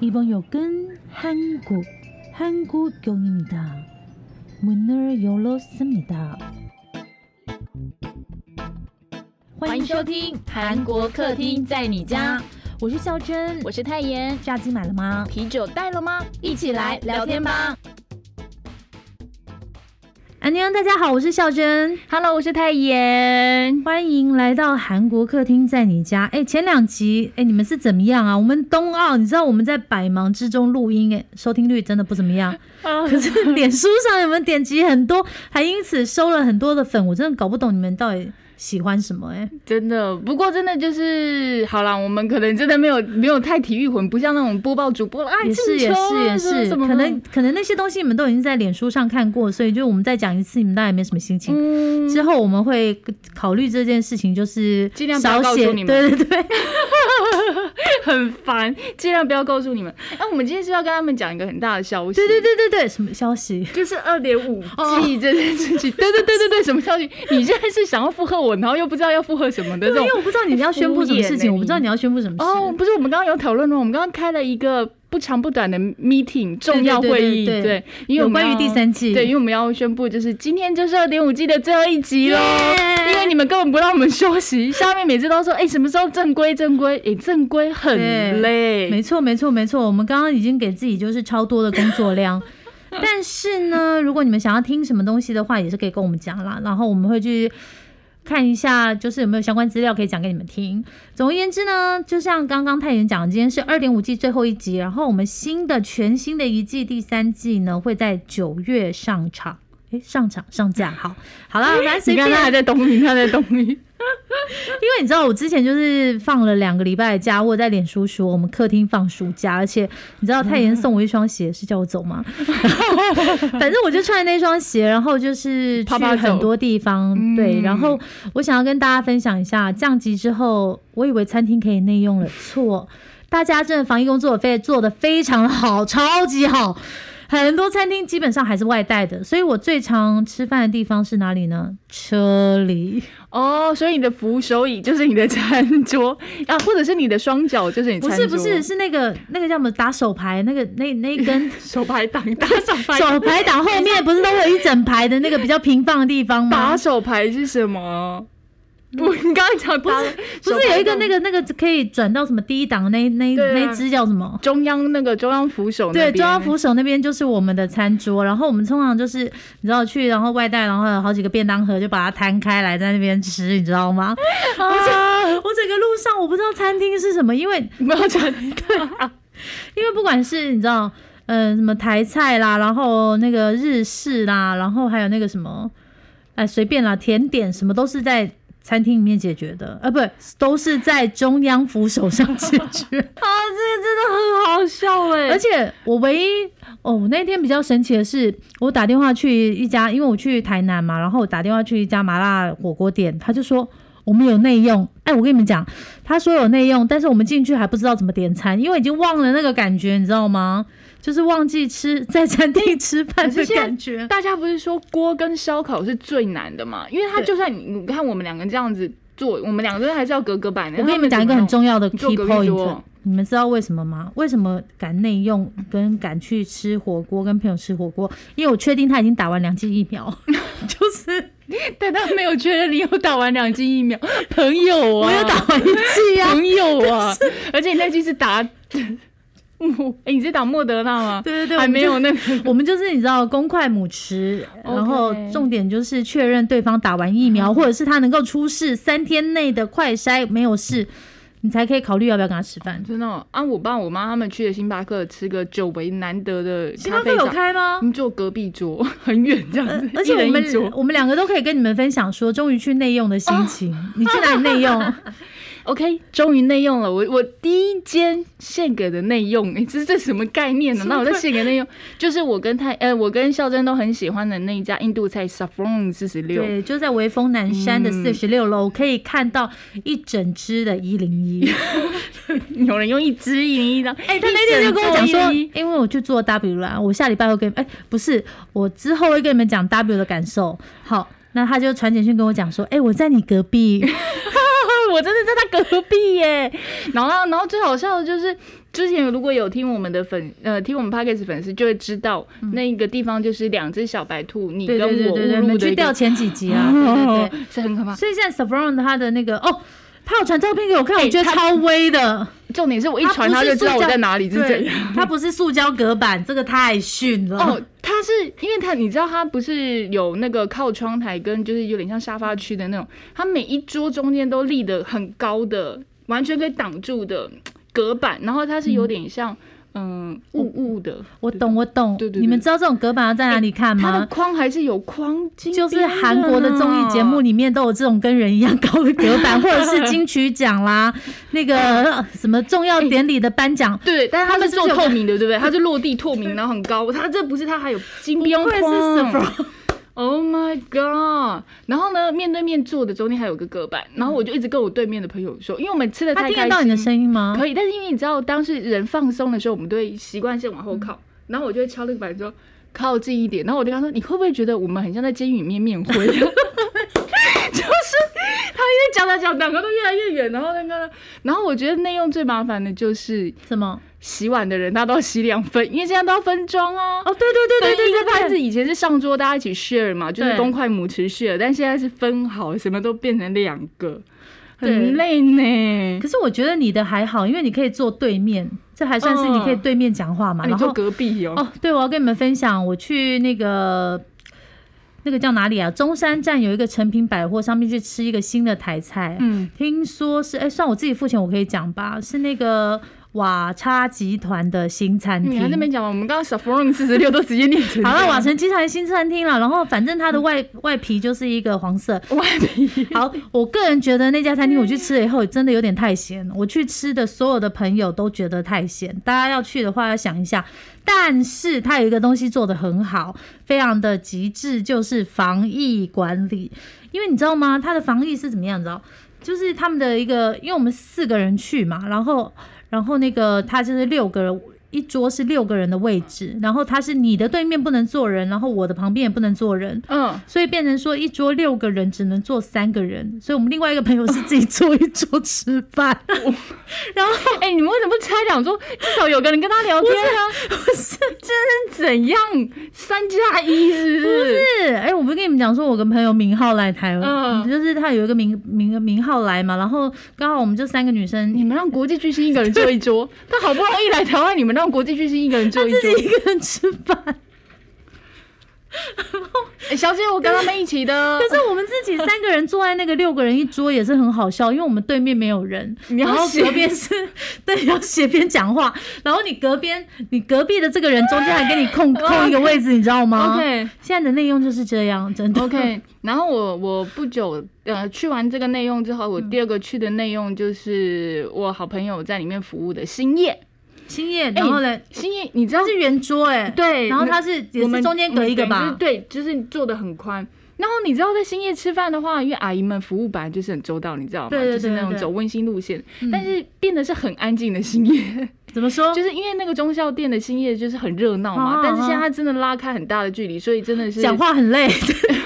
이번 역은 한국, 한국역입니다. 문을 열었습니다. 欢迎收听韩国客厅在你家，我是孝珍，我是泰妍。炸鸡买了吗？啤酒带了吗？一起来聊天吧。 安妞，大家好，我是孝珍，Hello，我是泰妍。欢迎来到韩国客厅在你家。哎，前两集，哎，你们是怎么样啊？我们冬奥，你知道我们在百忙之中录音，哎，收听率真的不怎么样。可是脸书上你们点击很多，还因此收了很多的粉，我真的搞不懂你们到底喜欢什么哎、真的，不过真的就是好啦，我们可能真的没有没有太体育魂，不像那种播报主播啊，也是是也是，可能可能那些东西你们都已经在脸书上看过，所以就我们再讲一次，你们大概没什么心情。嗯，之后我们会考虑这件事情，就是尽量不要少写，告诉你们对对对，很烦，尽量不要告诉你们。哎、我们今天是要跟他们讲一个很大的消息，对对对对对，什么消息？就是二点五哦 G 这件事情。对对对对对，什么消息？你现在是想要附和我，然后又不知道要附和什么的这对，因为我不知道你要宣布什么事情，我不知道你要宣布什么事。哦，不是，我们刚刚有讨论了，我们刚刚开了一个不长不短的 meeting 重要会议，对因为我们关于第三季对，因为我们要宣布，就是今天就是二点五 G 的最后一集喽。耶因为你们根本不让我们休息，下面每次都说，哎、什么时候正规正规？哎、正规很累，没错，没错，没错。我们刚刚已经给自己就是超多的工作量，但是呢，如果你们想要听什么东西的话，也是可以跟我们讲啦。然后我们会去看一下，就是有没有相关资料可以讲给你们听。总而言之呢，就像刚刚太原讲，今天是二点五季最后一集，然后我们新的全新的一季第三季呢会在九月上场。诶，上场上架，好，好啦，反正随便你看他还在懂你，他在懂你。因为你知道，我之前就是放了两个礼拜的假，我在脸书说我们客厅放暑假，而且你知道泰妍送我一双鞋是叫我走吗？反正我就穿那双鞋，然后就是去很多地方，对。嗯然后我想要跟大家分享一下，降级之后，我以为餐厅可以内用了，错，大家真的防疫工作非做的非常好，超级好。很多餐厅基本上还是外带的，所以我最常吃饭的地方是哪里呢？车里。哦，所以你的扶手椅就是你的餐桌啊，或者是你的双脚就是你不。是不是，是那个那个叫什么打手牌，那个那那一根 手牌挡 打手牌，手牌挡后面不是都会有一整排的那个比较平放的地方吗打？手牌是什么？不，你刚刚讲不是不是有一个那个那个可以转到什么第一档那那啊那只叫什么？中央那个中央扶手对，中央扶手那边就是我们的餐桌，然后我们通常就是你知道去，然后外带，然后有好几个便当盒就把它摊开来在那边吃，你知道吗？我整我整个路上我不知道餐厅是什么，因为不要讲因为不管是你知道，呃，什么台菜啦，然后那个日式啦，然后还有那个什么，哎，随便啦，甜点什么都是在餐厅里面解决的，呃，不，都是在中央扶手上解决。啊，这个真的很好笑哎，而且我唯一哦，我那天比较神奇的是，我打电话去一家，因为我去台南嘛，然后我打电话去一家麻辣火锅店，他就说我们有内用。哎，我跟你们讲，他说有内用，但是我们进去还不知道怎么点餐，因为已经忘了那个感觉，你知道吗？就是忘记吃在餐厅吃饭的感觉。大家不是说锅跟烧烤是最难的嘛？因为它就算你你看我们两个这样子做，我们两个人还是要隔隔板的。我跟你们讲一个很重要的 key point，你们知道为什么吗？为什么敢内用跟敢去吃火锅，跟朋友吃火锅？因为我确定他已经打完两剂疫苗，就是但他没有确认你有打完两剂疫苗，朋友啊，我有打完一剂啊。朋友啊，而且你那剂是打，莫，哎、你是打莫德纳吗？对对对，还没有那个。我们就是你知道公筷母匙，然后重点就是确认对方打完疫苗，或者是他能够出示三天内的快筛没有事，你才可以考虑要不要跟他吃饭。真的哦啊！我爸我妈他们去了星巴克吃个久违难得的星巴克有开吗？你坐隔壁桌 很远这样子，一而且我们。我们两个都可以跟你们分享说，终于去内用的心情。你去哪里内用？OK，终于内用了。我我第一间献给的内用，哎、这这什么概念呢？那我在献给内用，就是我跟泰呃，我跟孝珍都很喜欢的那一家印度菜 Saffron 四十六。对，就在微风南山的嗯四十六楼，可以看到一整只的一零一。有人用一只一零一张，哎、他那天就跟我讲说，因为我去做 W 啦，我下礼拜会跟哎、不是，我之后会跟你们讲 W 的感受。好，那他就传简讯跟我讲说，哎、我在你隔壁，我真的在他隔壁耶。然后，然后最好笑的就是，之前如果有听我们的粉呃听我们 p o d c a s 粉丝就会知道，那个地方就是两只小白兔，你跟我误入的去掉前几集啊，对对对。是很可怕。所以现在 Saffron 他的那个哦，他有传照片给我看，我觉得超威的。重点是我一传他就知道我在哪里是对怎样。它不是塑胶隔板，这个太逊了。哦，他是因为他，你知道他不是有那个靠窗台跟就是有点像沙发区的那种，他每一桌中间都立的很高的，完全可以挡住的隔板，然后它是有点像嗯雾雾的，我懂，我懂。对对对你们知道这种隔板要在哪里看吗它的吗？框还是有框金就是韩国的综艺节目。里面都有这种跟人一样高的隔板，或者是金曲奖啦，那个呃什么重要典礼的颁奖，对，但是他们是不是有做透明的，对不对？它是落地透明，然后很高。它这不是，它还有金边框。Oh my god！然后呢，面对面坐的中间还有个隔板，然后我就一直跟我对面的朋友说，因为我们吃的他太开心，听得到你的声音吗？可以，但是因为你知道，当时人放松的时候，我们都会习惯性往后靠，然后我就会敲那个板说靠近一点，然后我就跟他说，你会不会觉得我们很像在监狱里面面会？就 是他越讲着讲，两个都越来越远，然后那个，然后我觉得内用最麻烦的就是什么？洗碗的人，他都要洗两份，因为现在都要分装啊。哦，对对对对一个对对对，盘子以前是上桌大家一起 share 嘛，就是对公筷母匙 share，但现在是分好，什么都变成两个，很累呢。可是我觉得你的还好，因为你可以坐对面，这还算是你可以对面讲话嘛。啊、你坐然后隔壁哦。哦，对，我要跟你们分享，我去那个那个叫哪里啊？中山站有一个成品百货，上面去吃一个新的台菜，嗯，听说是哎，算我自己付钱，我可以讲吧，是那个瓦叉集团的新餐厅。你还在那边讲吗？我们刚刚 Saffron 四十六都直接念成好了，瓦城集团新餐厅了，然后反正它的外、外皮就是一个黄色。外皮。好，我个人觉得那家餐厅我去吃了以后，真的有点太咸。我去吃的所有的朋友都觉得太咸，大家要去的话要想一下。但是它有一个东西做的很好，非常的极致，就是防疫管理。因为你知道吗？它的防疫是怎么样？你知道？就是他们的一个，因为我们四个人去嘛，然后然后那个他就是六个人。一桌是六个人的位置，然后他是你的对面不能坐人，然后我的旁边也不能坐人，嗯，所以变成说一桌六个人只能坐三个人，所以我们另外一个朋友是自己坐一桌吃饭，然后哎、你们为什么不拆两桌？至少有个人跟他聊天啊？不是这是怎样？三加一是不是？是，哎、我不是跟你们讲说，我跟朋友明浩来台湾，嗯就是他有一个名名名号来嘛，然后刚好我们就三个女生，你们让国际巨星一个人坐一桌，他好不容易来台湾，你们让国际巨星一个人坐一桌自。己一个人吃饭，哎、小姐，我跟他们一起的。可是我们自己三个人坐在那个六个人一桌也是很好笑，因为我们对面没有人，然后写隔边是对要斜边讲话，然后你隔边你隔壁的这个人中间还给你空空一个位置，你知道吗 OK 现在的内用就是这样，真的。OK，然后我我不久呃去完这个内用之后，我第二个去的内用就是我好朋友在里面服务的兴业。兴业，然后呢，星夜，你知道是圆桌哎，对，然后它是也我们是中间隔一个吧？对，就是做的很宽。然后你知道在兴业吃饭的话，因为阿姨们服务本来就是很周到，你知道吗？对对对就是那种走温馨路线，嗯但是变得是很安静的兴业。怎么说？就是因为那个中校店的兴业就是很热闹嘛，哦但是现在它真的拉开很大的距离，所以真的是讲，话很累，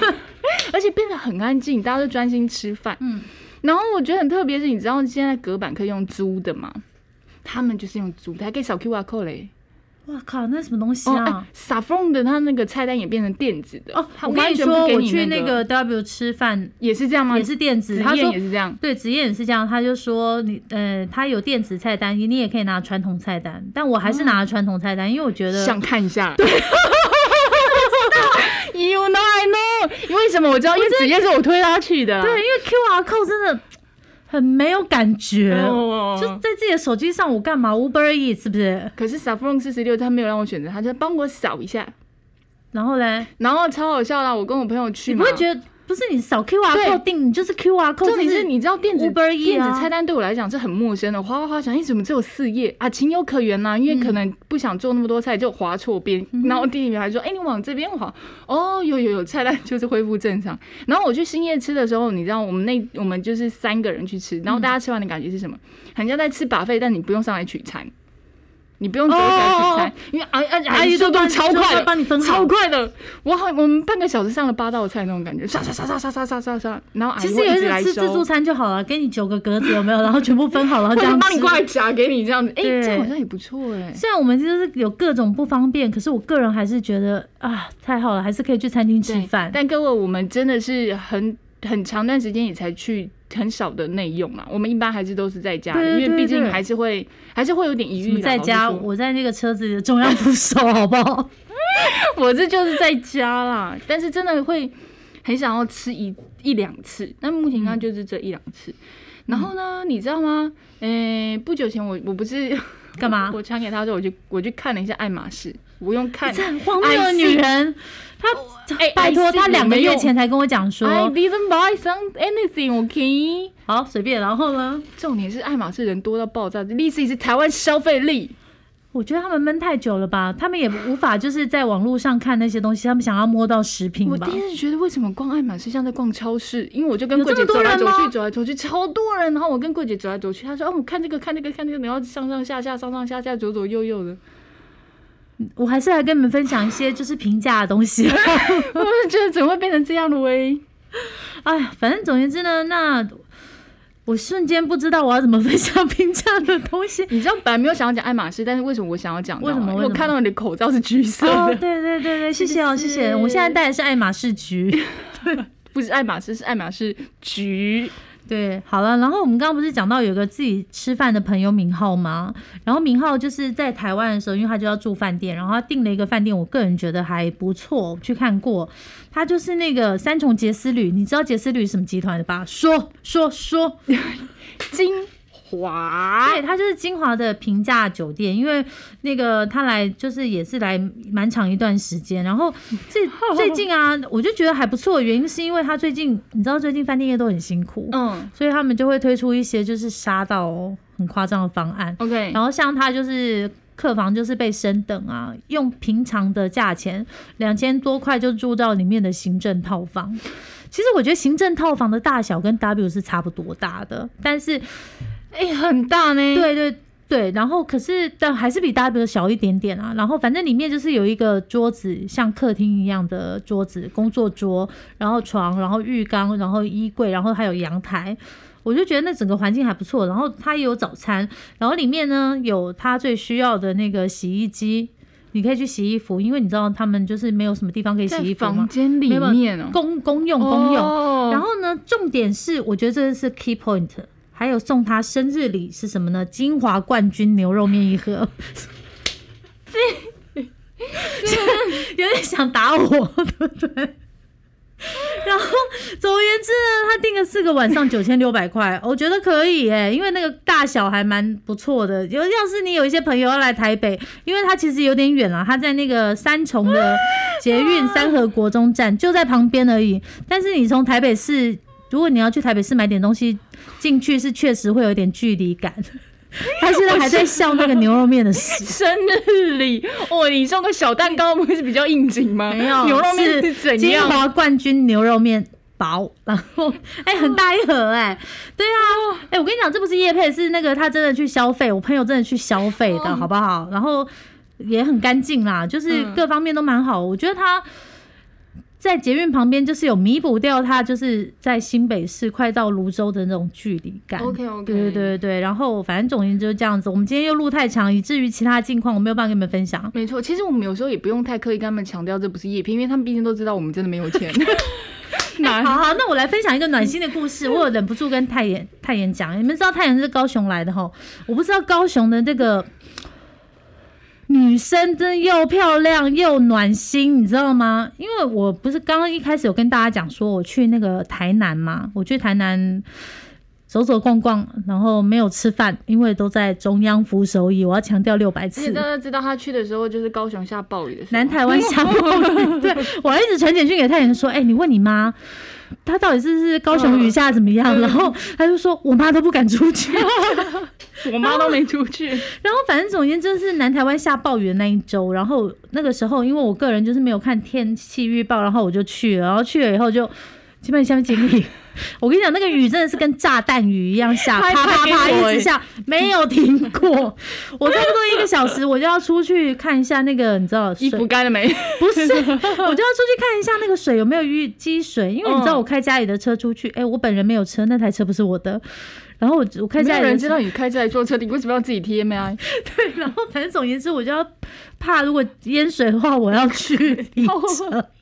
而且变得很安静，大家都专心吃饭。嗯，然后我觉得很特别是，你知道现在隔板可以用租的吗？他们就是用租的，还可以扫 QR code 嘞。哇靠，那什么东西啊？，Saffron 的它那个菜单也变成电子的哦，我跟你说，我去那个 W 吃饭也是这样吗？也是电子，他说也是这样。对，职业也是这样，他就说你呃，他有电子菜单，你也可以拿传统菜单，但我还是拿了传统菜单，因为我觉得想看一下。对，You know I know，为什么我知道？因为子燕是我推他去的啊。对，因为 QR code 真的很没有感觉，哦就在自己的手机上，我干嘛？Uber Eats 是不是？可是 Saffron 四十六他没有让我选择，他就帮我扫一下，然后嘞，然后超好笑啦！我跟我朋友去嘛，你不会觉得不是你扫 QR 对 code 订，你就是 QR code，重点是你知道电子电子菜单对我来讲是很陌生的，滑滑滑想，哎，怎么只有四页啊？情有可原呐、因为可能不想做那么多菜，就划错边。然后店员还说，哎，你往这边划。哦，有有有，菜单就是恢复正常。然后我去兴业吃的时候，你知道我们那我们就是三个人去吃，然后大家吃完的感觉是什么？很像在吃把费，但你不用上来取餐。你不用走起来取餐，因为阿阿阿姨速度超快的，帮你分好，超快的。我好，我们半个小时上了八道菜那种感觉，刷刷刷刷刷刷刷刷刷。然后阿姨其实有一次吃自助餐就好了，给你九个格子有没有？然后全部分好，然后这样 帮你过来夹给你这样子，哎，这好像也不错哎。虽然我们就是有各种不方便，可是我个人还是觉得啊，太好了，还是可以去餐厅吃饭。但各位，我们真的是很很长段时间也才去。很少的内用嘛，我们一般还是都是在家，因为毕竟还是会还是会有点疑虑。在家，我在那个车子的中央扶手，好不好？我这就是在家啦，但是真的会很想要吃一一两次。那目前呢就是这一两次。然后呢，你知道吗？诶，不久前我我不是干嘛？我传给他说，我去我去看了一下爱马仕，不用看，很荒谬的女人。她拜托，她两个月前才跟我讲说，I didn't buy some anything，OK？好，随便。然后呢？重点是爱马仕人多到爆炸，历史是台湾消费力。我觉得他们闷太久了吧，他们也无法就是在网络上看那些东西，他们想要摸到食品吧。我第一次觉得为什么逛爱马仕像在逛超市，因为我就跟柜姐走来走去，走来走去，超多人。然后我跟柜姐走来走去，她说：“哦，我看这个，看这个，看这个，然后上上下下，上上下下，左左右右的。”我还是来跟你们分享一些就是平价的东西。我觉得怎么会变成这样的喂？哎呀，反正总言之呢，那我瞬间不知道我要怎么分享平价的东西。你知道本来没有想要讲爱马仕，但是为什么我想要讲？为什么？我看到你的口罩是橘色的。对对对对，谢谢哦，谢谢。我现在戴的是爱马仕橘，不是爱马仕，是爱马仕橘。对，好了，然后我们刚刚不是讲到有个自己吃饭的朋友明浩吗？然后明浩就是在台湾的时候，因为他就要住饭店，然后他订了一个饭店，我个人觉得还不错，去看过，他就是那个三重杰斯旅，你知道杰斯旅什么集团的吧？说说说，金。华，对，它就是金华的平价酒店，因为那个他来就是也是来蛮长一段时间，然后最 最近啊，我就觉得还不错，原因是因为他最近你知道最近饭店业都很辛苦，嗯，所以他们就会推出一些就是杀到很夸张的方案，OK，然后像他就是客房就是被升等啊，用平常的价钱两千多块就住到里面的行政套房，其实我觉得行政套房的大小跟 W 是差不多大的，但是。哎，很大呢。对对对，然后可是但还是比 W 小一点点啊。然后反正里面就是有一个桌子，像客厅一样的桌子，工作桌，然后床，然后浴缸，然后衣柜，然后还有阳台。我就觉得那整个环境还不错。然后它也有早餐，然后里面呢有他最需要的那个洗衣机，你可以去洗衣服，因为你知道他们就是没有什么地方可以洗衣服房间里面哦公公用公用。然后呢，重点是我觉得这是 key point。还有送他生日礼是什么呢？金华冠军牛肉面一盒。有点想打我，对不对？然后总而言之呢，他订了四个晚上九千六百块，我觉得可以哎，因为那个大小还蛮不错的。有要是你有一些朋友要来台北，因为他其实有点远啊，他在那个三重的捷运三河国中站就在旁边而已。但是你从台北市。如果你要去台北市买点东西，进去是确实会有点距离感。他现在还在笑那个牛肉面的事。生日礼哦，你送个小蛋糕不是比较应景吗？没有，牛肉面是怎样？金华冠军牛肉面薄，然后哎很大一盒哎，对啊，哎我跟你讲，这不是叶配，是那个他真的去消费，我朋友真的去消费的好不好？然后也很干净啦，就是各方面都蛮好，我觉得他。在捷运旁边，就是有弥补掉它，就是在新北市快到泸州的那种距离感。OK OK，对对对对然后反正总言就是这样子。我们今天又路太长，以至于其他近况我没有办法跟你们分享。没错，其实我们有时候也不用太刻意跟他们强调这不是叶片，因为他们毕竟都知道我们真的没有钱。好好，那我来分享一个暖心的故事。我有忍不住跟太妍太妍讲，你们知道太妍是高雄来的哈？我不知道高雄的这个。女生真的又漂亮又暖心，你知道吗？因为我不是刚刚一开始有跟大家讲说我去那个台南嘛，我去台南走走逛逛，然后没有吃饭，因为都在中央扶手椅。我要强调六百次。大家知道他去的时候就是高雄下暴雨的时候，南台湾下暴雨。对我还一直传简讯给太妍说，哎，你问你妈。他到底是是高雄雨下怎么样？然后他就说，我妈都不敢出去，我妈都没出去。然后反正总言之是南台湾下暴雨的那一周，然后那个时候因为我个人就是没有看天气预报，然后我就去了，然后去了以后就基本下面经历。我跟你讲，那个雨真的是跟炸弹雨一样下，啪啪啪一直下，没有停过。我差不多一个小时，我就要出去看一下那个，你知道衣服干了没？不是，我就要出去看一下那个水有没有淤积水，因为你知道我开家里的车出去，哎，我本人没有车，那台车不是我的。然后我我开家里人知道你开这台坐车，你为什么要自己贴 M I？对，然后反正总言之，我就要怕如果淹水的话，我要去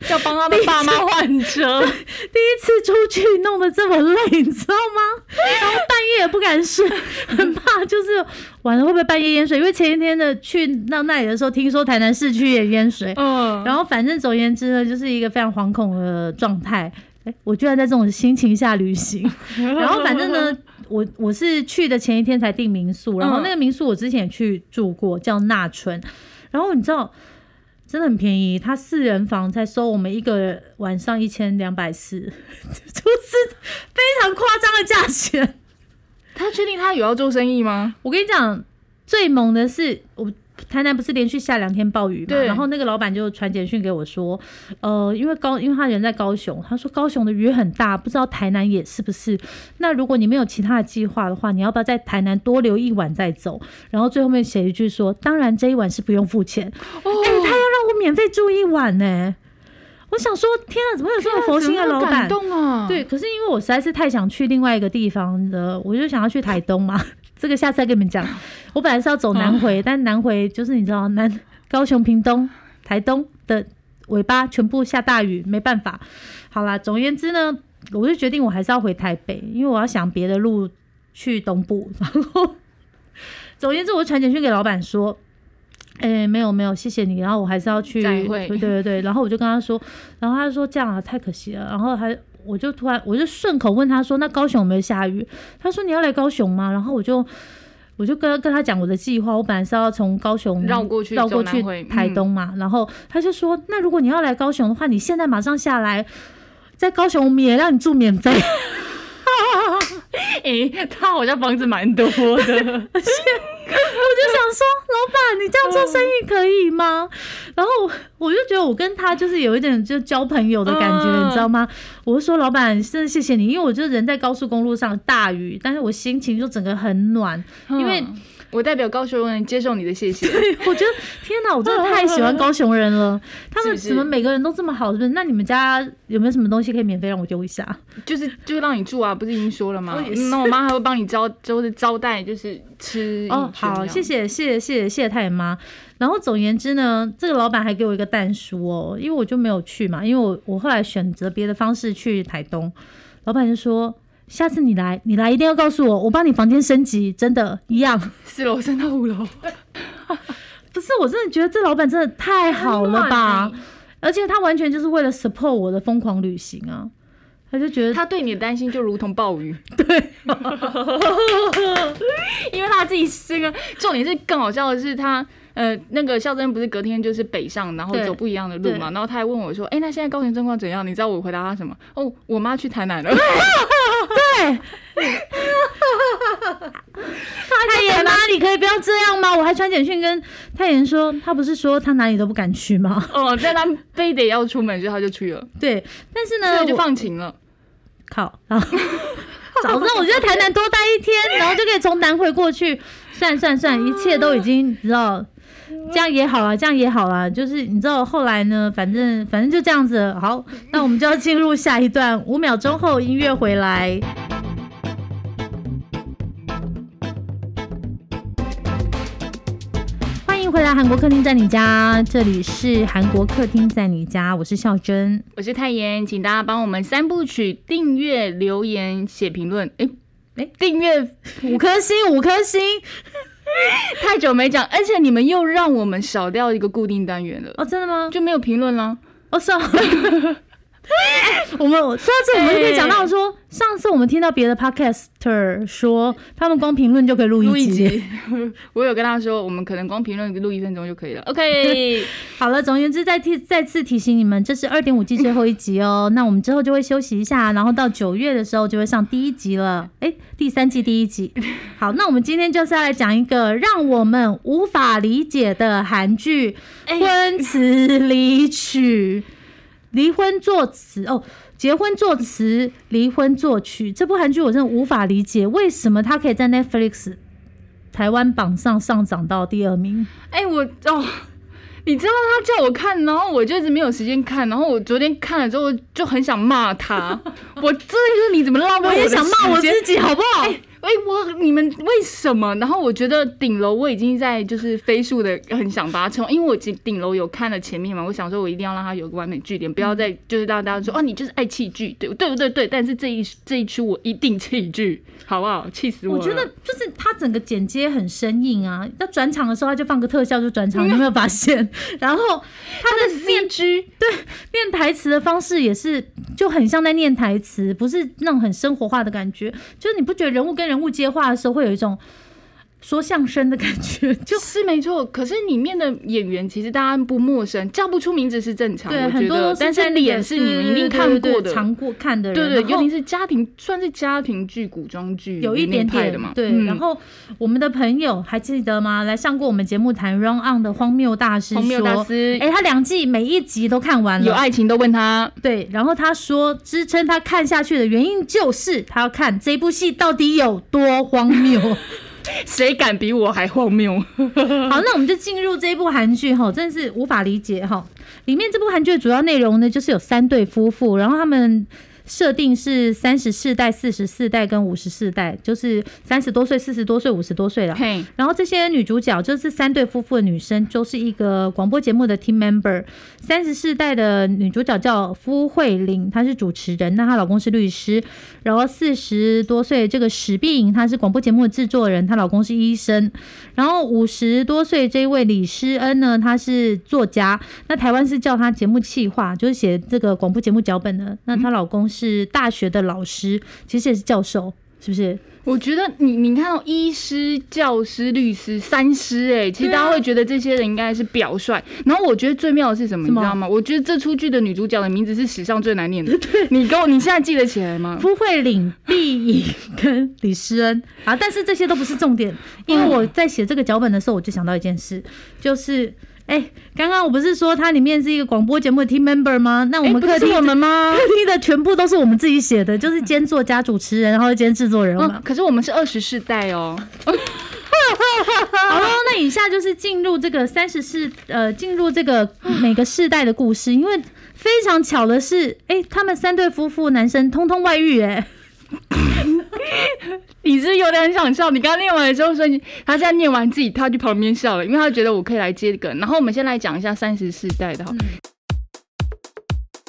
要帮他们爸妈换车。第一次出去弄得这么累，你知道吗？然后半夜也不敢睡，很怕就是晚上会不会半夜淹水？因为前一天的去到那里的时候，听说台南市区也淹水。嗯，然后反正总言之呢，就是一个非常惶恐的状态。哎，我居然在这种心情下旅行，然后反正呢。我我是去的前一天才订民宿，然后那个民宿我之前也去住过，叫纳春，然后你知道真的很便宜，他四人房才收我们一个晚上一千两百四，就是非常夸张的价钱。他确定他有要做生意吗？我跟你讲，最猛的是我。台南不是连续下两天暴雨嘛？然后那个老板就传简讯给我说，呃，因为高，因为他人在高雄，他说高雄的雨很大，不知道台南也是不是？那如果你没有其他的计划的话，你要不要在台南多留一晚再走？然后最后面写一句说，当然这一晚是不用付钱。哎，他要让我免费住一晚呢。我想说，天啊，怎么有这么佛心的老板？动啊！对，可是因为我实在是太想去另外一个地方的，我就想要去台东嘛。这个下次再跟你们讲。我本来是要走南回，但南回就是你知道，南 高雄、屏东、台东的尾巴全部下大雨，没办法。好啦，总而言之呢，我就决定我还是要回台北，因为我要想别的路去东部。然后，总而言之，我传简讯给老板说：“哎，没有没有，谢谢你。”然后我还是要去，对对对对。然后我就跟他说，然后他就说：“这样啊，太可惜了。”然后还。我就突然，我就顺口问他说：“那高雄有没有下雨？”他说：“你要来高雄吗？”然后我就，我就跟跟他讲我的计划。我本来是要从高雄绕过去，绕过去台东嘛。然后他就说：“那如果你要来高雄的话，你现在马上下来，在高雄我们也让你住免费。” 哎，他好像房子蛮多的，而且我就想说，老板，你这样做生意可以吗？然后我就觉得我跟他就是有一点就交朋友的感觉，你知道吗？我就说，老板，真的谢谢你，因为我就人在高速公路上大雨，但是我心情就整个很暖，因为。我代表高雄人接受你的谢谢。对，我觉得天哪，我真的太喜欢高雄人了。他们怎么每个人都这么好？是不是？那你们家有没有什么东西可以免费让我丢一下？就是就让你住啊，不是已经说了吗？那我妈还会帮你招，就是招待，就是吃。哦，好，谢谢，谢谢，谢谢，谢谢太爷妈。然后总言之呢，这个老板还给我一个蛋书哦，因为我就没有去嘛，因为我我后来选择别的方式去台东，老板就说。下次你来，你来一定要告诉我，我帮你房间升级，真的一样，四楼升到五楼。不是，我真的觉得这老板真的太好了吧？而且他完全就是为了 support 我的疯狂旅行啊！他就觉得他对你的担心就如同暴雨，对，因为他自己这个重点是更好笑的是他。呃，那个孝珍不是隔天就是北上，然后走不一样的路嘛，然后他还问我说：“哎，那现在高雄状况怎样？”你知道我回答他什么？哦，我妈去台南了。对，太妍妈，你可以不要这样吗？我还传简讯跟太妍说，他不是说他哪里都不敢去吗？哦，但他非得要出门，所以他就去了。对，但是呢，就放晴了。靠，然后早知道我就在台南多待一天，然后就可以从南回过去。算算算，一切都已经知道。这样也好了，这样也好了，就是你知道后来呢，反正反正就这样子。好，那我们就要进入下一段，五秒钟后音乐回来。欢迎回来，韩国客厅在你家，这里是韩国客厅在你家，我是孝珍，我是泰妍，请大家帮我们三部曲订阅、留言、写评论。哎哎，订阅五颗星，五颗星。太久没讲，而且你们又让我们少掉一个固定单元了。哦，真的吗？就没有评论了？哦，是啊。我们说到这，我们就可以讲到说，上次我们听到别的 podcaster 说，他们光评论就可以录一集。我有跟他说，我们可能光评论录一分钟就可以了。OK，好了，总而言之，再提再次提醒你们，这是二点五季最后一集哦。那我们之后就会休息一下，然后到九月的时候就会上第一集了。哎，第三季第一集。好，那我们今天就是要来讲一个让我们无法理解的韩剧《婚词离曲》。离婚作词哦，结婚作词，离婚作曲。这部韩剧我真的无法理解，为什么它可以在 Netflix 台湾榜上上涨到第二名？哎、我哦，你知道他叫我看，然后我就一直没有时间看，然后我昨天看了之后就很想骂他，我真的是你怎么浪费我也想骂我自己，好不好？哎、我你们为什么？然后我觉得顶楼我已经在就是飞速的很想把它冲，因为我顶顶楼有看了前面嘛，我想说我一定要让它有个完美句点，不要再就是让大家说哦你就是爱弃剧，对对不对对？但是这一这一出我一定弃剧，好不好？气死我了！我觉得就是它整个剪接很生硬啊，要转场的时候他就放个特效就转场，你有没有发现？然后他的念剧对念台词的方式也是就很像在念台词，不是那种很生活化的感觉。就是你不觉得人物跟人物接话的时候会有一种说相声的感觉？就 就是没错，可是里面的演员其实大家不陌生，叫不出名字是正常，对，很多都但是脸是你们一定看过的，常过看的人，对对，尤其是家庭，算是家庭剧、古装剧有一点点的嘛，对。嗯然后我们的朋友还记得吗？来上过我们节目谈《Run On》的荒谬大师荒谬大说师哎、他两季每一集都看完了，有爱情都问他，对，然后他说，支撑他看下去的原因就是他要看这部戏到底有多荒谬。谁敢比我还荒谬？好，那我们就进入这一部韩剧哈，真的是无法理解哈。里面这部韩剧的主要内容呢，就是有三对夫妇，然后他们。设定是三十四代、四十四代跟五十四代，就是三十多岁、四十多岁、五十多岁了。嘿，然后这些女主角就是三对夫妇的女生，就是一个广播节目的 team member。三十四代的女主角叫夫慧玲，她是主持人，那她老公是律师。然后四十多岁这个史碧莹，她是广播节目的制作人，她老公是医生。然后五十多岁这一位李诗恩呢，她是作家，那台湾是叫她节目企划，就是写这个广播节目脚本的。那她老公是大学的老师，其实也是教授，是不是？我觉得你你看到医师、教师、律师、三师，哎，其实大家会觉得这些人应该是表率。然后我觉得最妙的是什么，你知道吗？我觉得这出剧的女主角的名字是史上最难念的。你跟我，你现在记得起来吗？夫慧领、毕颖跟李诗恩啊，但是这些都不是重点，因为我在写这个脚本的时候，我就想到一件事，就是。哎，刚刚我不是说它里面是一个广播节目的 team member 吗？那我哎们客厅、不是我们吗 客？厅的全部都是我们自己写的，就是兼作家、主持人，然后兼制作人嘛嗯，。可是我们是二十世代哦。好了，那以下就是进入这个三十世呃，进入这个每个世代的故事，因为非常巧的是，哎，他们三对夫妇男生通通外遇，哎。你是是有点想笑？你刚刚念完的时候说你，他现在念完自己他去旁边笑了，因为他觉得我可以来接梗。然后我们先来讲一下三十四代的哈。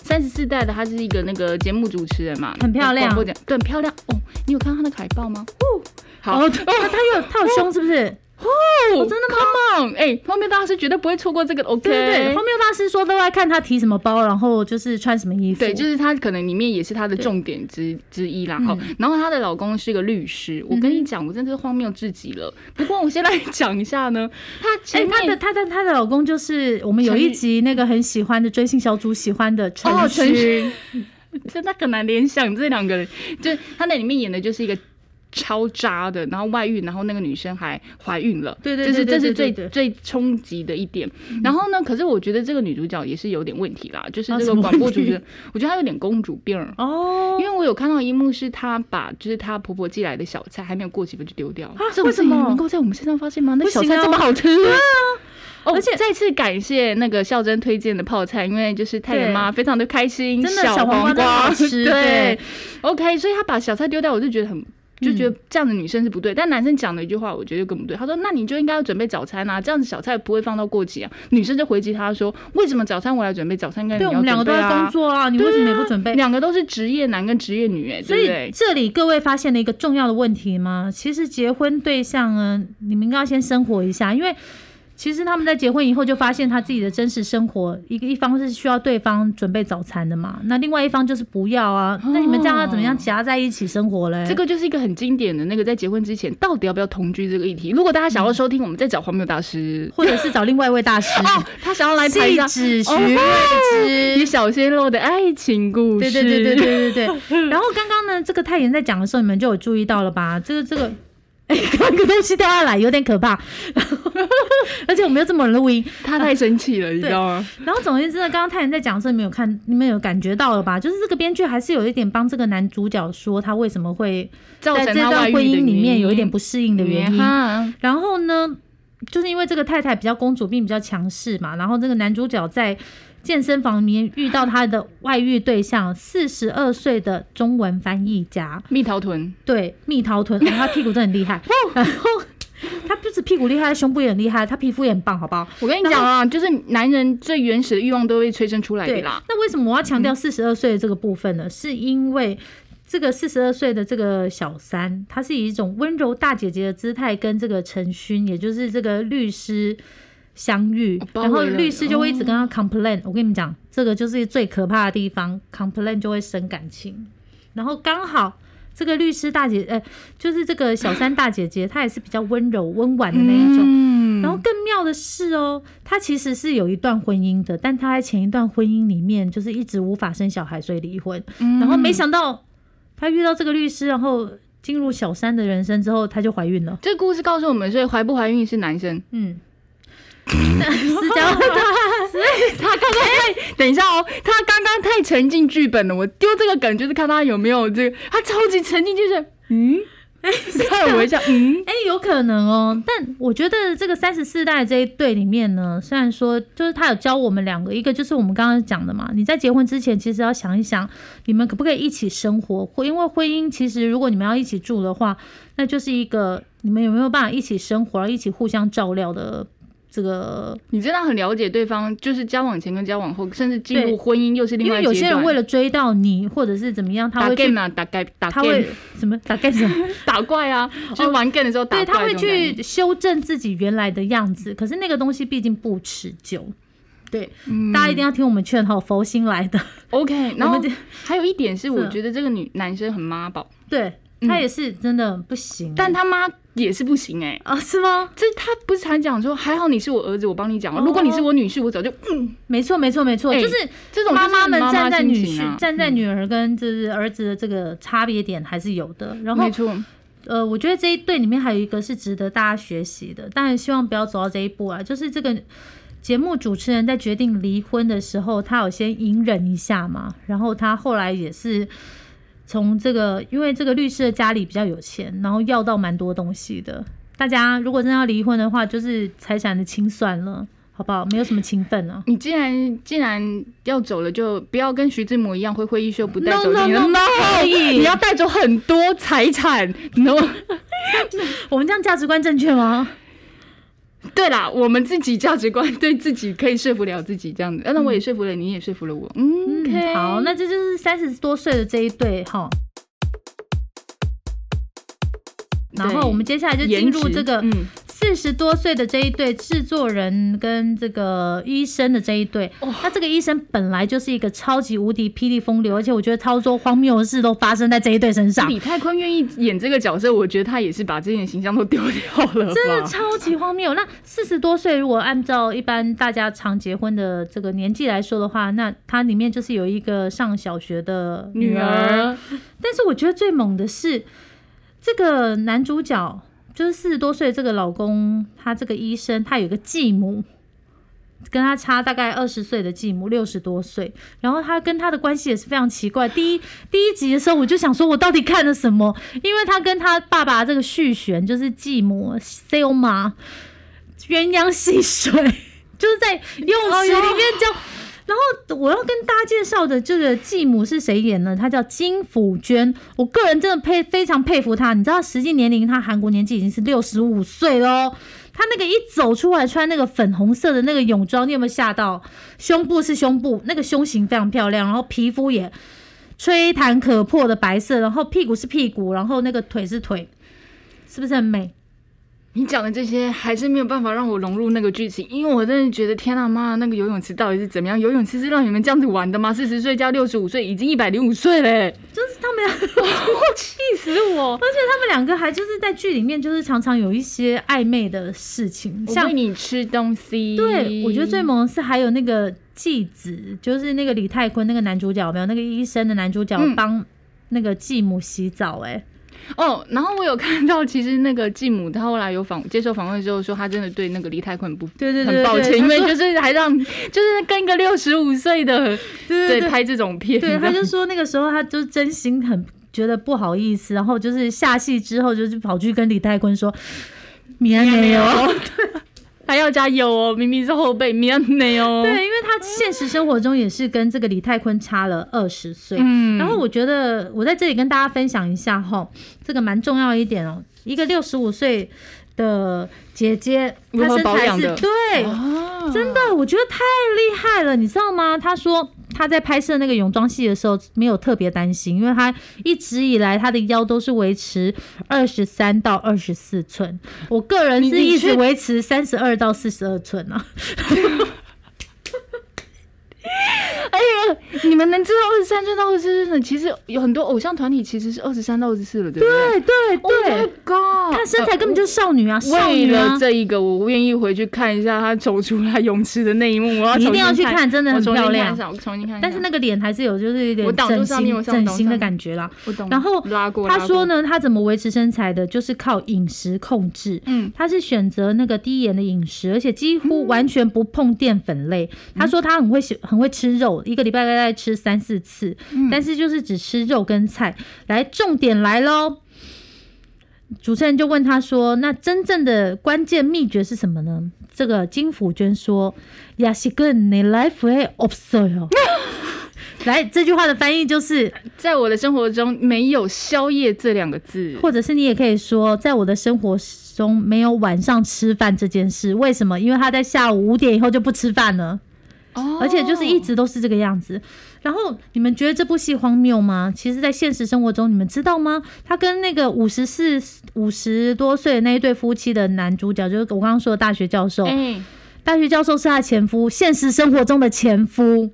三十四代的他是一个那个节目主持人嘛，很漂亮很漂亮哦。你有看到他的海报吗？哦，好，哦，他他有他有胸是不是？哦，真的吗？Come on，哎，后面大师绝对不会错过这个，OK？对对对，荒谬大师说都在看他提什么包，然后就是穿什么衣服。对，就是他可能里面也是他的重点之之一啦。好，嗯然后她的老公是一个律师，我跟你讲，我真的是荒谬至极了。不过我先来讲一下呢，她哎、她的她的她的老公就是我们有一集那个很喜欢的追星小组喜欢的陈哦陈勋，真的很难联想这两个人，就他在里面演的就是一个。超渣的，然后外遇，然后那个女生还怀孕了，对对这是对对这是最最冲击的一点。然后呢，可是我觉得这个女主角也是有点问题啦，就是这个广播主持人，我觉得她有点公主病。儿。哦。因为我有看到一幕是她把就是她婆婆寄来的小菜还没有过几分就丢掉了，啊这为什么？能够在我们身上发现吗？那小菜这么好吃，哦，而且再次感谢那个孝珍推荐的泡菜，因为就是太原妈非常的开心，真的小小黄瓜。对，OK，所以她把小菜丢掉，我就觉得很。就觉得这样的女生是不对，但男生讲了一句话，我觉得就更不对。他说：“那你就应该要准备早餐啊，这样子小菜不会放到过期啊。”女生就回击他说：“为什么早餐我来准备，早餐应该你对，我们两个都在工作啊，你为什么也不准备？两个都是职业男跟职业女，哎，所以？这里各位发现了一个重要的问题吗？其实结婚对象呢，你们应该要先生活一下，因为其实他们在结婚以后就发现他自己的真实生活，一个一方是需要对方准备早餐的嘛，那另外一方就是不要啊。那你们这样要怎么样夹在一起生活嘞？这个就是一个很经典的那个在结婚之前到底要不要同居这个议题。如果大家想要收听，我们再找荒谬大师。或者是找另外一位大师，哦，他想要来谈一细下致徐哦瑞之。与小鲜肉的爱情故事。对对对对对对对。然后刚刚呢，这个泰妍在讲的时候，你们就有注意到了吧？这个这个 哎，个东西掉下来，有点可怕。而且我没有这么录音，他太生气了，你知道吗？然后总而言之呢，刚刚泰妍在讲的时候，你们有看，你们有感觉到了吧？就是这个编剧还是有一点帮这个男主角说他为什么会在这段婚姻里面有一点不适应的原因。然后呢，就是因为这个太太比较公主病，比较强势嘛。然后这个男主角在健身房里面遇到他的外遇对象，四十二岁的中文翻译家蜜桃臀。对，蜜桃臀，他屁股真的很厉害。然后。他不止屁股厉害，胸部也很厉害，他皮肤也很棒，好不好？我跟你讲啊，就是男人最原始的欲望都会催生出来的啦。那为什么我要强调四十二岁的这个部分呢？是因为这个四十二岁的这个小三，他是以一种温柔大姐姐的姿态跟这个陈勋，也就是这个律师相遇，然后律师就会一直跟他 complain。我跟你们讲，这个就是最可怕的地方，complain 就会生感情，然后刚好。这个律师大姐，呃，就是这个小三大姐姐，她也是比较温柔温婉的那一种。然后更妙的是哦，她其实是有一段婚姻的，但她在前一段婚姻里面就是一直无法生小孩，所以离婚。然后没想到她遇到这个律师，然后进入小三的人生之后，她就怀孕了。这个故事告诉我们，所以怀不怀孕是男生。嗯。是这样，所以他刚刚太等一下哦，他刚刚太沉浸剧本了。我丢这个梗就是看他有没有这个，他超级沉浸，就是嗯，哎，看我一下，嗯，哎，有可能哦。但我觉得这个三十四代这一对里面呢，虽然说就是他有教我们两个，一个就是我们刚刚讲的嘛，你在结婚之前其实要想一想，你们可不可以一起生活？因为婚姻其实如果你们要一起住的话，那就是一个你们有没有办法一起生活，一起互相照料的。这个你真的很了解对方，就是交往前跟交往后，甚至进入婚姻又是另外因为有些人为了追到你，或者是怎么样，他会打 game 啊，打 game，打他会什么打 game 打怪啊，就玩 game 的时候打怪。对，他会去修正自己原来的样子，可是那个东西毕竟不持久。对，大家一定要听我们劝哈，佛心来的。OK，然后还有一点是，我觉得这个女男生很妈宝。对。他也是真的不行，但他妈也是不行哎啊是吗？这他不是常讲说还好你是我儿子，我帮你讲如果你是我女婿，我早就嗯，没错没错没错，就是这种妈妈们站在女婿站在女儿跟就是儿子的这个差别点还是有的。然后没错，呃，我觉得这一对里面还有一个是值得大家学习的，当然希望不要走到这一步啊。就是这个节目主持人在决定离婚的时候，他有先隐忍一下嘛，然后他后来也是。从这个，因为这个律师的家里比较有钱，然后要到蛮多东西的。大家如果真的要离婚的话，就是财产的清算了，好不好？没有什么情分啊。你既然既然要走了，就不要跟徐志摩一样挥挥衣袖不带走你的猫。你要带走很多财产，no。我们这样价值观正确吗？对啦，我们自己价值观对自己可以说服了自己这样子，那我也说服了你，也说服了我。嗯，好，那这就是三十多岁的这一对哈。然后我们接下来就进入这个。四十多岁的这一对制作人跟这个医生的这一对，那这个医生本来就是一个超级无敌霹雳风流，而且我觉得超多荒谬的事都发生在这一对身上。李泰坤愿意演这个角色，我觉得他也是把这件形象都丢掉了，真的超级荒谬。那四十多岁，如果按照一般大家常结婚的这个年纪来说的话，那他里面就是有一个上小学的女儿。但是我觉得最猛的是这个男主角。就是四十多岁这个老公，他这个医生，他有个继母，跟他差大概二十岁的继母，六十多岁。然后他跟他的关系也是非常奇怪。第一第一集的时候，我就想说，我到底看了什么？因为他跟他爸爸这个续弦，就是继母 Selma 鸳鸯戏水，就是在泳池里面教。然后我要跟大家介绍的这个继母是谁演呢？她叫金辅娟，我个人真的佩非常佩服她。你知道实际年龄，她韩国年纪已经是六十五岁喽。她那个一走出来穿那个粉红色的那个泳装，你有没有吓到？胸部是胸部，那个胸型非常漂亮，然后皮肤也吹弹可破的白色，然后屁股是屁股，然后那个腿是腿，是不是很美？你讲的这些还是没有办法让我融入那个剧情，因为我真的觉得天啊妈，那个游泳池到底是怎么样？游泳池是让你们这样子玩的吗？四十岁加六十五岁，已经一百零五岁嘞！就是他们俩，气死我！而且他们两个还就是在剧里面，就是常常有一些暧昧的事情，像你吃东西。对，我觉得最萌是还有那个继子，就是那个李泰坤那个男主角，没有那个医生的男主角帮那个继母洗澡，哎。哦，然后我有看到，其实那个继母她后来有访接受访问之后说，她真的对那个李泰坤不对对对很抱歉，因为就是还让 就是跟一个六十五岁的 对对对拍这种片，对，他就说那个时候他就真心很觉得不好意思，然后就是下戏之后就是跑去跟李泰坤说。米安没有，还要加油哦，明明是后辈，米安内哦，对，因为他现实生活中也是跟这个李泰坤差了二十岁。嗯，然后我觉得我在这里跟大家分享一下哈，这个蛮重要一点哦。一个六十五岁的姐姐，她身材是对，哦真的，我觉得太厉害了，你知道吗？她说她在拍摄那个泳装戏的时候没有特别担心，因为他一直以来他的腰都是维持二十三到二十四寸，我个人是一直维持三十二到四十二寸啊。哎呀，你们能知道二十三岁到二十四岁的，其实有很多偶像团体其实是二十三到二十四了，对不对？对对对 Oh god！她身材根本就是少女啊，少为了！这一个，我愿意回去看一下她走出来泳池的那一幕。我要你一定要去看真的很漂亮我重新看。但是那个脸还是有，就是有点整形整形的感觉啦。我懂。然后他说，呢，他怎么维持身材的，就是靠饮食控制。嗯，他是选择那个低盐的饮食，而且几乎完全不碰淀粉类。他说他很会喜很会吃肉，一个礼拜大概吃三四次，但是就是只吃肉跟菜。来，重点来喽，主持人就问他说：“那真正的关键秘诀是什么呢？”这个金福娟说：“，你 life 会。”来，这句话的翻译就是：在我的生活中没有宵夜这两个字，或者是你也可以说，在我的生活中没有晚上吃饭这件事。为什么？因为他在下午五点以后就不吃饭了。哦而且就是一直都是这个样子。然后你们觉得这部戏荒谬吗？其实，在现实生活中，你们知道吗？他跟那个五十四、五十多岁的那一对夫妻的男主角，就是我刚刚说的大学教授。哎、大学教授是他前夫，现实生活中的前夫。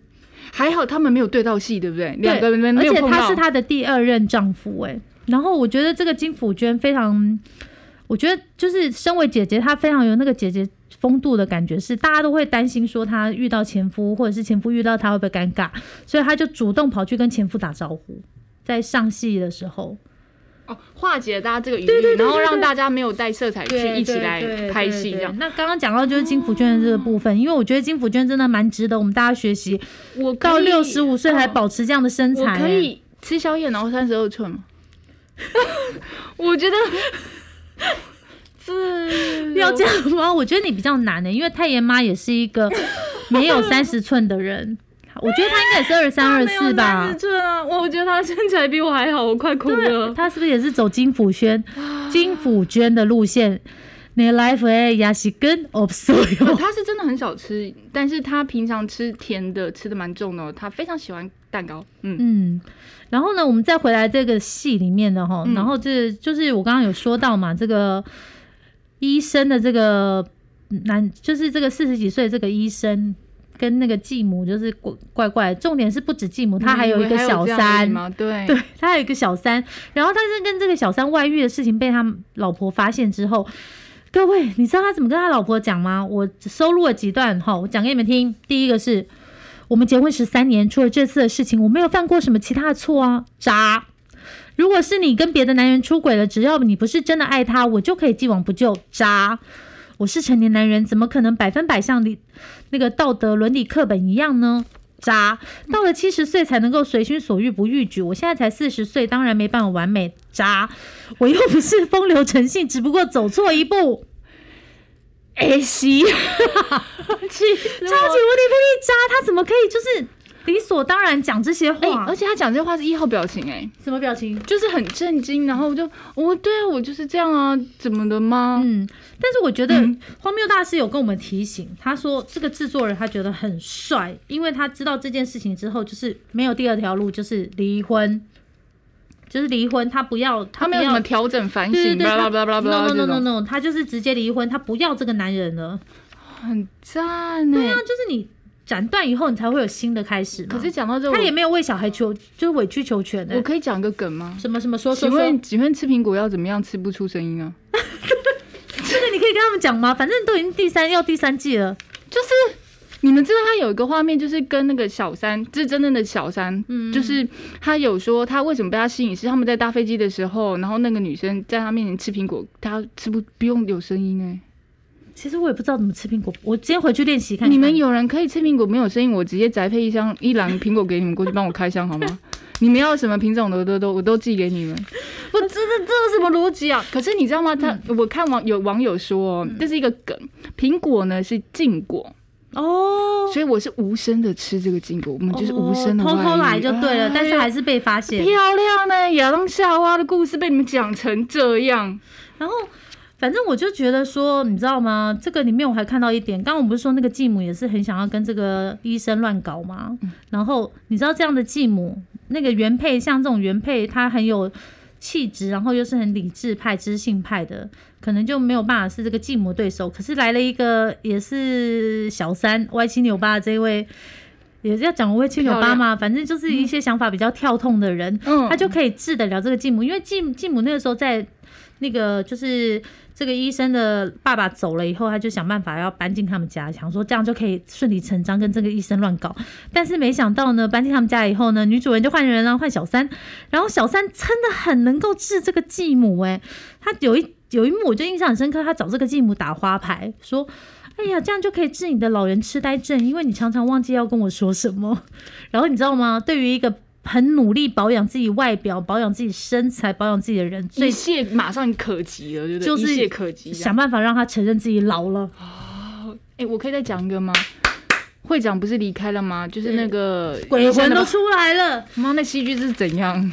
还好他们没有对到戏，对不对？对两个人没而且。他是他的第二任丈夫哎、然后我觉得这个金辅娟非常，我觉得就是身为姐姐，她非常有那个姐姐风度的感觉，是大家都会担心说她遇到前夫，或者是前夫遇到她会不会尴尬，所以她就主动跑去跟前夫打招呼，在上戏的时候，哦，化解大家这个疑虑，对对对对然后让大家没有带色彩去一起来拍戏这样。那刚刚讲到就是金福娟的这个部分，因为我觉得金福娟真的蛮值得我们大家学习，我到六十五岁还哦保持这样的身材、我可欸以吃宵夜，然后三十二寸吗？我觉得是 要这样吗？我觉得你比较难的、因为太爷妈也是一个 没有三十寸的人，我觉得他应该也是二三二四吧三十。寸啊！我觉得他身材比我还好，我快哭了。他是不是也是走金辅轩、金辅娟的路线？你 life 诶，也是跟 o b s o 他是真的很少吃，但是他平常吃甜的吃的蛮重的哦，他非常喜欢蛋糕。嗯，嗯，然后呢，我们再回来这个戏里面的哈，嗯然后这就是我刚刚有说到嘛，这个医生的这个男，就是这个四十几岁这个医生跟那个继母就是怪怪怪，重点是不止继母，他还有一个小三？对对他还有一个小三，然后他是跟这个小三外遇的事情被他老婆发现之后，各位，你知道他怎么跟他老婆讲吗？我收录了几段哈，我讲给你们听。第一个是我们结婚十三年，除了这次的事情，我没有犯过什么其他的错啊，渣。如果是你跟别的男人出轨了，只要你不是真的爱他，我就可以既往不咎。渣，我是成年男人，怎么可能百分百像你那个道德伦理课本一样呢？渣，到了七十岁才能够随心所欲不逾矩，我现在才四十岁，当然没办法完美。渣，我又不是风流成性，只不过走错一步。哎西，超级无敌霹雳渣，他怎么可以就是理所当然讲这些哎、话？而且他讲这些话是一号表情、哎，什么表情？就是很震惊，然后我就，我对啊，我就是这样啊，怎么的吗？嗯，但是我觉得嗯荒谬大师有跟我们提醒，他说这个制作人他觉得很帅，因为他知道这件事情之后，就是没有第二条路，就是离婚，就是离婚，他不要，他没有什么调整反省，对对对，他巴拉巴拉巴拉 no no no no，no，他就是直接离婚，他不要这个男人了。很赞呢、对啊，就是你斩断以后，你才会有新的开始嘛。可是讲到这，我他也没有为小孩求，就是委曲求全的、我可以讲个梗吗？什么什么说请问，请问吃苹果要怎么样吃不出声音啊？这个你可以跟他们讲吗？反正都已经第三要第三季了，就是你们知道他有一个画面，就是跟那个小三，这是真正的小三，嗯就是他有说他为什么被他吸引，是他们在搭飞机的时候，然后那个女生在他面前吃苹果，他吃不不用有声音哎、其实我也不知道怎么吃苹果，我今天回去练习看看。你们有人可以吃苹果没有声音，我直接宅配一箱一篮苹果给你们过去帮我开箱好吗？你们要什么品种的都都我都寄给你们。我这这这是什么逻辑啊？可是你知道吗？他、我看网有网友说哦，这是一个梗，苹果呢是禁果，哦，所以我是无声的吃这个禁果，我们就是无声的哦偷偷来就对了，但是还是被发现。漂亮呢，亚当夏娃的故事被你们讲成这样，然后，反正我就觉得说，你知道吗？这个里面我还看到一点，刚刚我们不是说那个继母也是很想要跟这个医生乱搞吗？然后你知道这样的继母，那个原配像这种原配，她很有气质，然后又是很理智派、知性派的，可能就没有办法是这个继母对手。可是来了一个也是小三歪七扭八的这一位。也是要讲歪七扭八嘛，反正就是一些想法比较跳痛的人，嗯他就可以治得了这个继母，因为继继母那个时候在那个就是这个医生的爸爸走了以后，他就想办法要搬进他们家，想说这样就可以顺理成章跟这个医生乱搞。但是没想到呢，搬进他们家以后呢，女主人就换人了，换小三。然后小三真的很能够治这个继母、欸，他有一 有一幕我就印象很深刻，他找这个继母打花牌，说。哎呀，这样就可以治你的老人痴呆症，因为你常常忘记要跟我说什么。然后你知道吗？对于一个很努力保养自己外表、保养自己身材、保养自己的人，最一切马上可及了，对不对？就是一切可及。想办法让他承认自己老了。哎、我可以再讲一个吗？会长不是离开了吗？就是那个鬼魂都出来了，妈，那戏剧是怎样？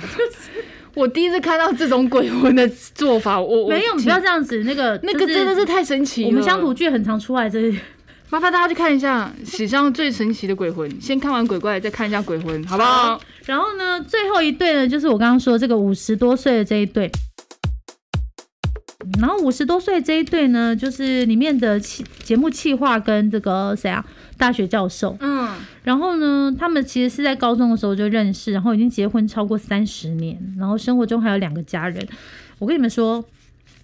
我第一次看到这种鬼魂的做法，我我没有，你不要这样子。那个那个真的是太神奇了。我们乡土剧很常出来这里。麻烦大家去看一下史上最神奇的鬼魂，先看完鬼怪，再看一下鬼魂，好不好？然后呢，最后一对呢，就是我刚刚说这个五十多岁的这一对。然后五十多岁这一对呢，就是里面的气节目气划跟这个谁啊，大学教授。嗯，然后呢，他们其实是在高中的时候就认识，然后已经结婚超过三十年，然后生活中还有两个家人。我跟你们说，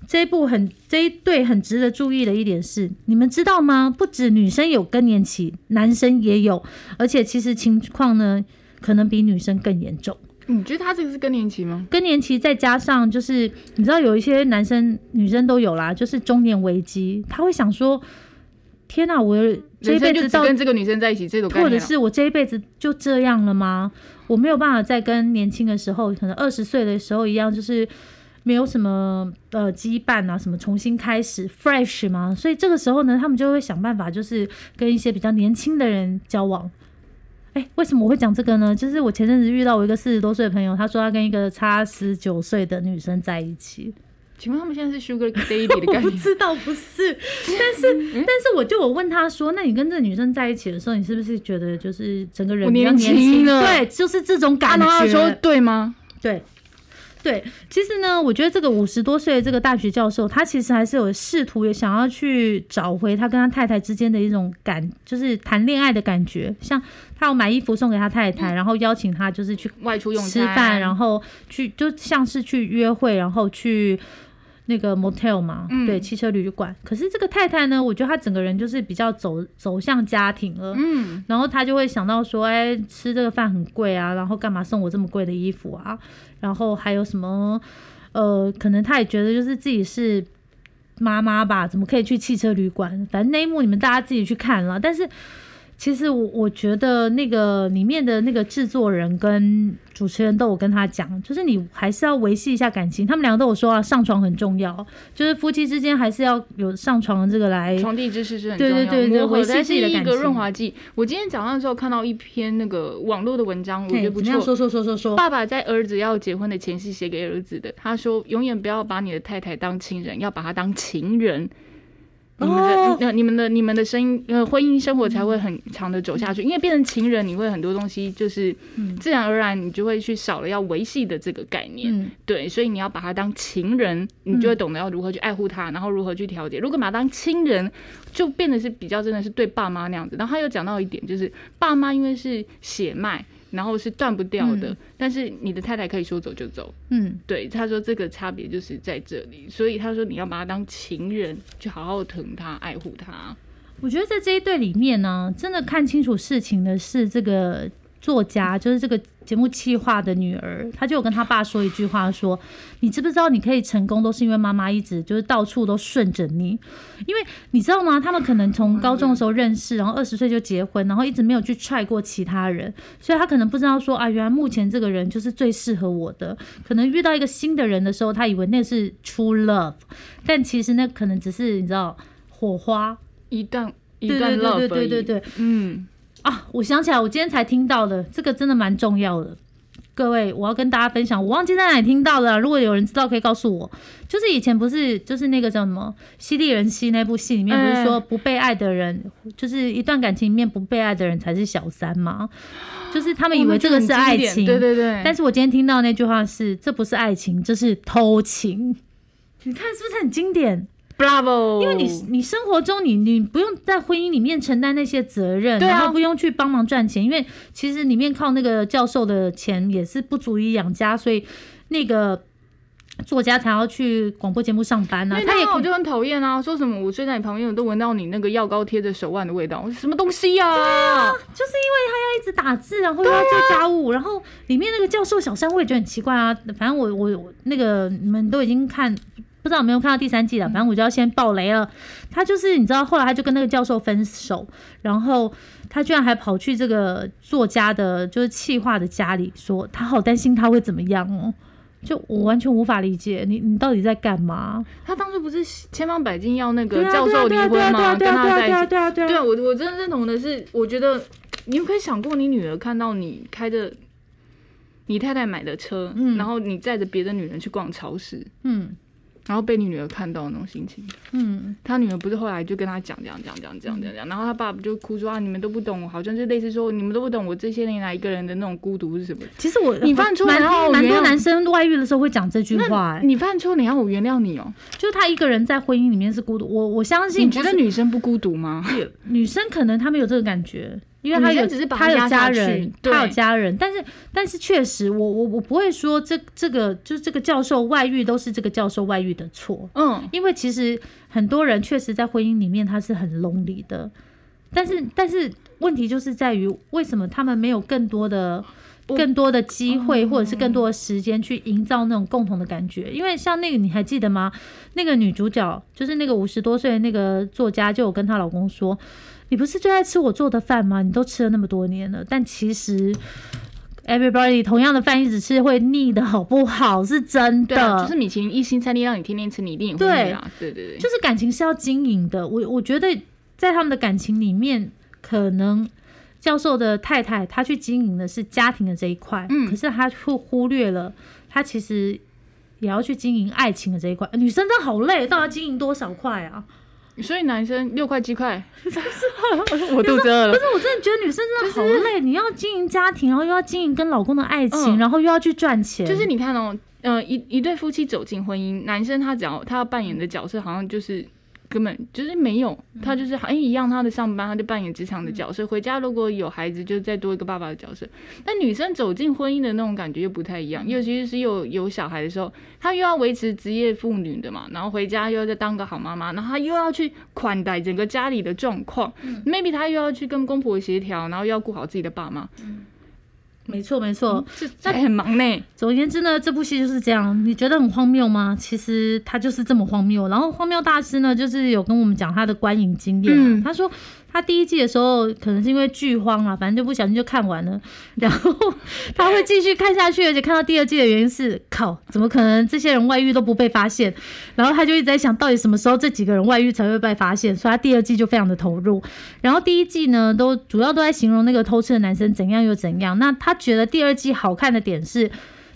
这一部很这一对很值得注意的一点是，你们知道吗？不止女生有更年期，男生也有，而且其实情况呢，可能比女生更严重。你觉得他这个是更年期吗？更年期再加上就是你知道有一些男生女生都有啦，就是中年危机，他会想说：天哪、我这一辈子到跟这个女生在一起，这种或。者是我这一辈子就这样了吗？我没有办法再跟年轻的时候，可能二十岁的时候一样，就是没有什么呃羁绊啊，什么重新开始 fresh 吗？所以这个时候呢，他们就会想办法，就是跟一些比较年轻的人交往。哎，为什么我会讲这个呢？就是我前阵子遇到我一个四十多岁的朋友，他说他跟一个差十九岁的女生在一起。请问他们现在是 Sugar Daddy 的我概念？不知道，不是，但是、但是我就我问他说，那你跟这个女生在一起的时候，你是不是觉得就是整个人比较年年轻？对，就是这种啊感然后他说觉。对吗？对。对，其实呢，我觉得这个五十多岁的这个大学教授，他其实还是有试图也想要去找回他跟他太太之间的一种感，就是谈恋爱的感觉。像他要买衣服送给他太太，然后邀请他就是去外出用吃饭，然后去就像是去约会，然后去那个 motel 嘛，嗯对，汽车旅馆。可是这个太太呢，我觉得她整个人就是比较走走向家庭了，嗯，然后她就会想到说，哎，吃这个饭很贵啊，然后干嘛送我这么贵的衣服啊？然后还有什么？呃，可能她也觉得就是自己是妈妈吧，怎么可以去汽车旅馆？反正那一幕你们大家自己去看了，但是。其实我我觉得那个里面的那个制作人跟主持人都有跟他讲，就是你还是要维系一下感情。他们两个都有说啊，上床很重要，就是夫妻之间还是要有上床的这个来。床地之事是很重对要。对对对维系磨合它是一个自己的感情润滑剂。我今天早上的时候看到一篇那个网络的文章，我觉得不错。说说说说说。爸爸在儿子要结婚的前夕写给儿子的，他说：“永远不要把你的太太当亲人，要把她当情人。你们的、你们的、你们的生姻呃婚姻生活才会很长的走下去。因为变成情人，你会很多东西就是自然而然你就会去少了要维系的这个概念。嗯，对，所以你要把他当情人，你就会懂得要如何去爱护他，然后如何去调节。如果把他当亲人，就变得是比较真的是对爸妈那样子。然后他又讲到一点，就是爸妈因为是血脉，然后是断不掉的，嗯但是你的太太可以说走就走。嗯，对，他说这个差别就是在这里，所以他说你要把他当情人，去好好疼他、爱护他。我觉得在这一对里面呢，真的看清楚事情的是这个作家，就是这个节目企划的女儿，她就有跟她爸说一句话，说：“你知不知道你可以成功，都是因为妈妈一直就是到处都顺着你。因为你知道吗？他们可能从高中的时候认识，然后二十岁就结婚，然后一直没有去踹过其他人，所以他可能不知道说啊，原来目前这个人就是最适合我的。可能遇到一个新的人的时候，他以为那是 true love，但其实那可能只是你知道火花。”一段一对段 love 对对对对对嗯，啊！我想起来，我今天才听到的，这个真的蛮重要的。各位，我要跟大家分享，我忘记在哪里听到了。如果有人知道，可以告诉我。就是以前不是，就是那个叫什么《犀利人妻》那部戏里面，不是说不被爱的人，就是一段感情里面不被爱的人才是小三吗？就是他们以为这个是爱情，对对对。但是我今天听到那句话是，这不是爱情，这是偷情。你看是不是很经典？Bravo！因为你你生活中你你不用在婚姻里面承担那些责任，对啊然后不用去帮忙赚钱，因为其实里面靠那个教授的钱也是不足以养家，所以那个作家才要去广播节目上班呢、因为他也我就很讨厌啊，说什么我睡在你旁边，我都闻到你那个药膏贴着手腕的味道，什么东西呀、啊？就是因为他要一直打字，然后又要做家务，然后里面那个教授小三我也觉得很奇怪啊。反正我我我那个你们都已经看。不知道有没有看到第三季了，反正我就要先爆雷了。他就是你知道，后来他就跟那个教授分手，然后他居然还跑去这个作家的，就是企划的家里说，他好担心他会怎么样哦。就我完全无法理解，你你到底在干嘛？他当初不是千方百计要那个教授离婚吗？跟他在一起。啊对啊对啊对啊，我我真的认同的是，我觉得你有可以想过，你女儿看到你开着你太太买的车，嗯然后你载着别的女人去逛超市，嗯然后被你女儿看到那种心情。嗯，他女儿不是后来就跟他讲讲讲讲讲讲讲，然后他爸爸就哭说啊，你们都不懂，好像就类似说你们都不懂我这些年来一个人的那种孤独是什么。其实我你犯错蛮然后蛮多男生外遇的时候会讲这句话、哎，你犯错，你要我原谅你哦？就是他一个人在婚姻里面是孤独。我我相信你觉得女生不孤独吗？女生可能她们有这个感觉，因为他有女生只是把她有家人，他有家人，但是但是确实，我我我不会说这这个就是这个教授外遇都是这个教授外遇的错，嗯，因为其实很多人确实在婚姻里面他是很 lonely 的，但是但是问题就是在于为什么他们没有更多的。我更多的机会，哦或者是更多的时间去营造那种共同的感觉，因为像那个你还记得吗？那个女主角就是那个五十多岁的那个作家，就有跟她老公说：“你不是最爱吃我做的饭吗？你都吃了那么多年了，但其实 everybody 同样的饭一直吃会腻的好不好？是真的，就是米其林一星餐厅让你天天吃，你一定也会对腻啊。对对对，就是感情是要经营的。我我觉得在他们的感情里面，可能教授的太太她去经营的是家庭的这一块，嗯可是她忽忽略了她其实也要去经营爱情的这一块。女生真的好累，到底要经营多少块啊？所以男生六块七块，我肚子饿了不。是，我真的觉得女生真的好累，你要经营家庭，然后又要经营跟老公的爱情，嗯然后又要去赚钱，就是你看哦，呃，一一对夫妻走进婚姻，男生他只要他要扮演的角色，好像就是根本就是没有，他就是好像一样，他的上班他就扮演职场的角色，回家如果有孩子，就再多一个爸爸的角色。但女生走进婚姻的那种感觉又不太一样，尤其是有有小孩的时候，她又要维持职业妇女的嘛，然后回家又要再当个好妈妈，然后她又要去款待整个家里的状况、m a y b e 她又要去跟公婆协调，然后又要顾好自己的爸妈，没错没错。这这很忙呢。总而言之呢，这部戏就是这样。你觉得很荒谬吗？其实它就是这么荒谬。然后荒谬大师呢，就是有跟我们讲他的观影经验、啊。嗯他说他第一季的时候可能是因为剧荒啊，反正就不小心就看完了。然后他会继续看下去，而且看到第二季的原因是，靠，怎么可能这些人外遇都不被发现？然后他就一直在想，到底什么时候这几个人外遇才会被发现？所以他第二季就非常的投入。然后第一季呢，都主要都在形容那个偷吃的男生怎样又怎样。那他觉得第二季好看的点是，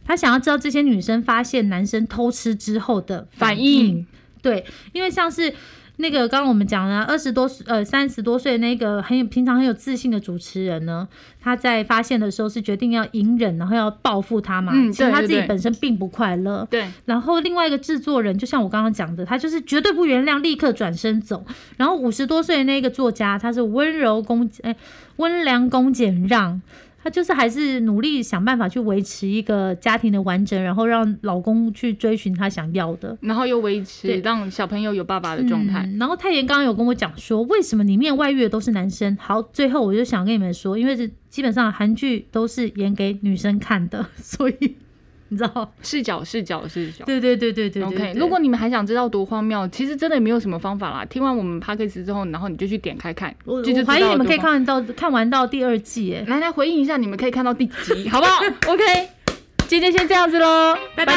他想要知道这些女生发现男生偷吃之后的反反。应对，因为像是那个刚刚我们讲了二十多岁呃三十多岁的那个很有平常很有自信的主持人呢，他在发现的时候是决定要隐忍，然后要报复他嘛。嗯其实他自己本身并不快乐。对，然后另外一个制作人，就像我刚刚讲的，他就是绝对不原谅，立刻转身走。然后五十多岁的那个作家，他是温柔恭哎温良恭俭让，她就是还是努力想办法去维持一个家庭的完整，然后让老公去追寻他想要的。然后又维持对让小朋友有爸爸的状态。嗯然后泰妍刚刚有跟我讲说，为什么里面外遇的都是男生？好，最后我就想跟你们说，因为这基本上韩剧都是演给女生看的，所以你知道？视角视角视角。对对对对对对 OK，如果你们还想知道多荒谬，其实真的没有什么方法啦。听完我们 p a c k a g e 之后，然后你就去点开看，我我怀疑你们可以看到看完到第二季，哎，来来回应一下，你们可以看到第几。集，好不好？OK，今天先这样子喽，拜拜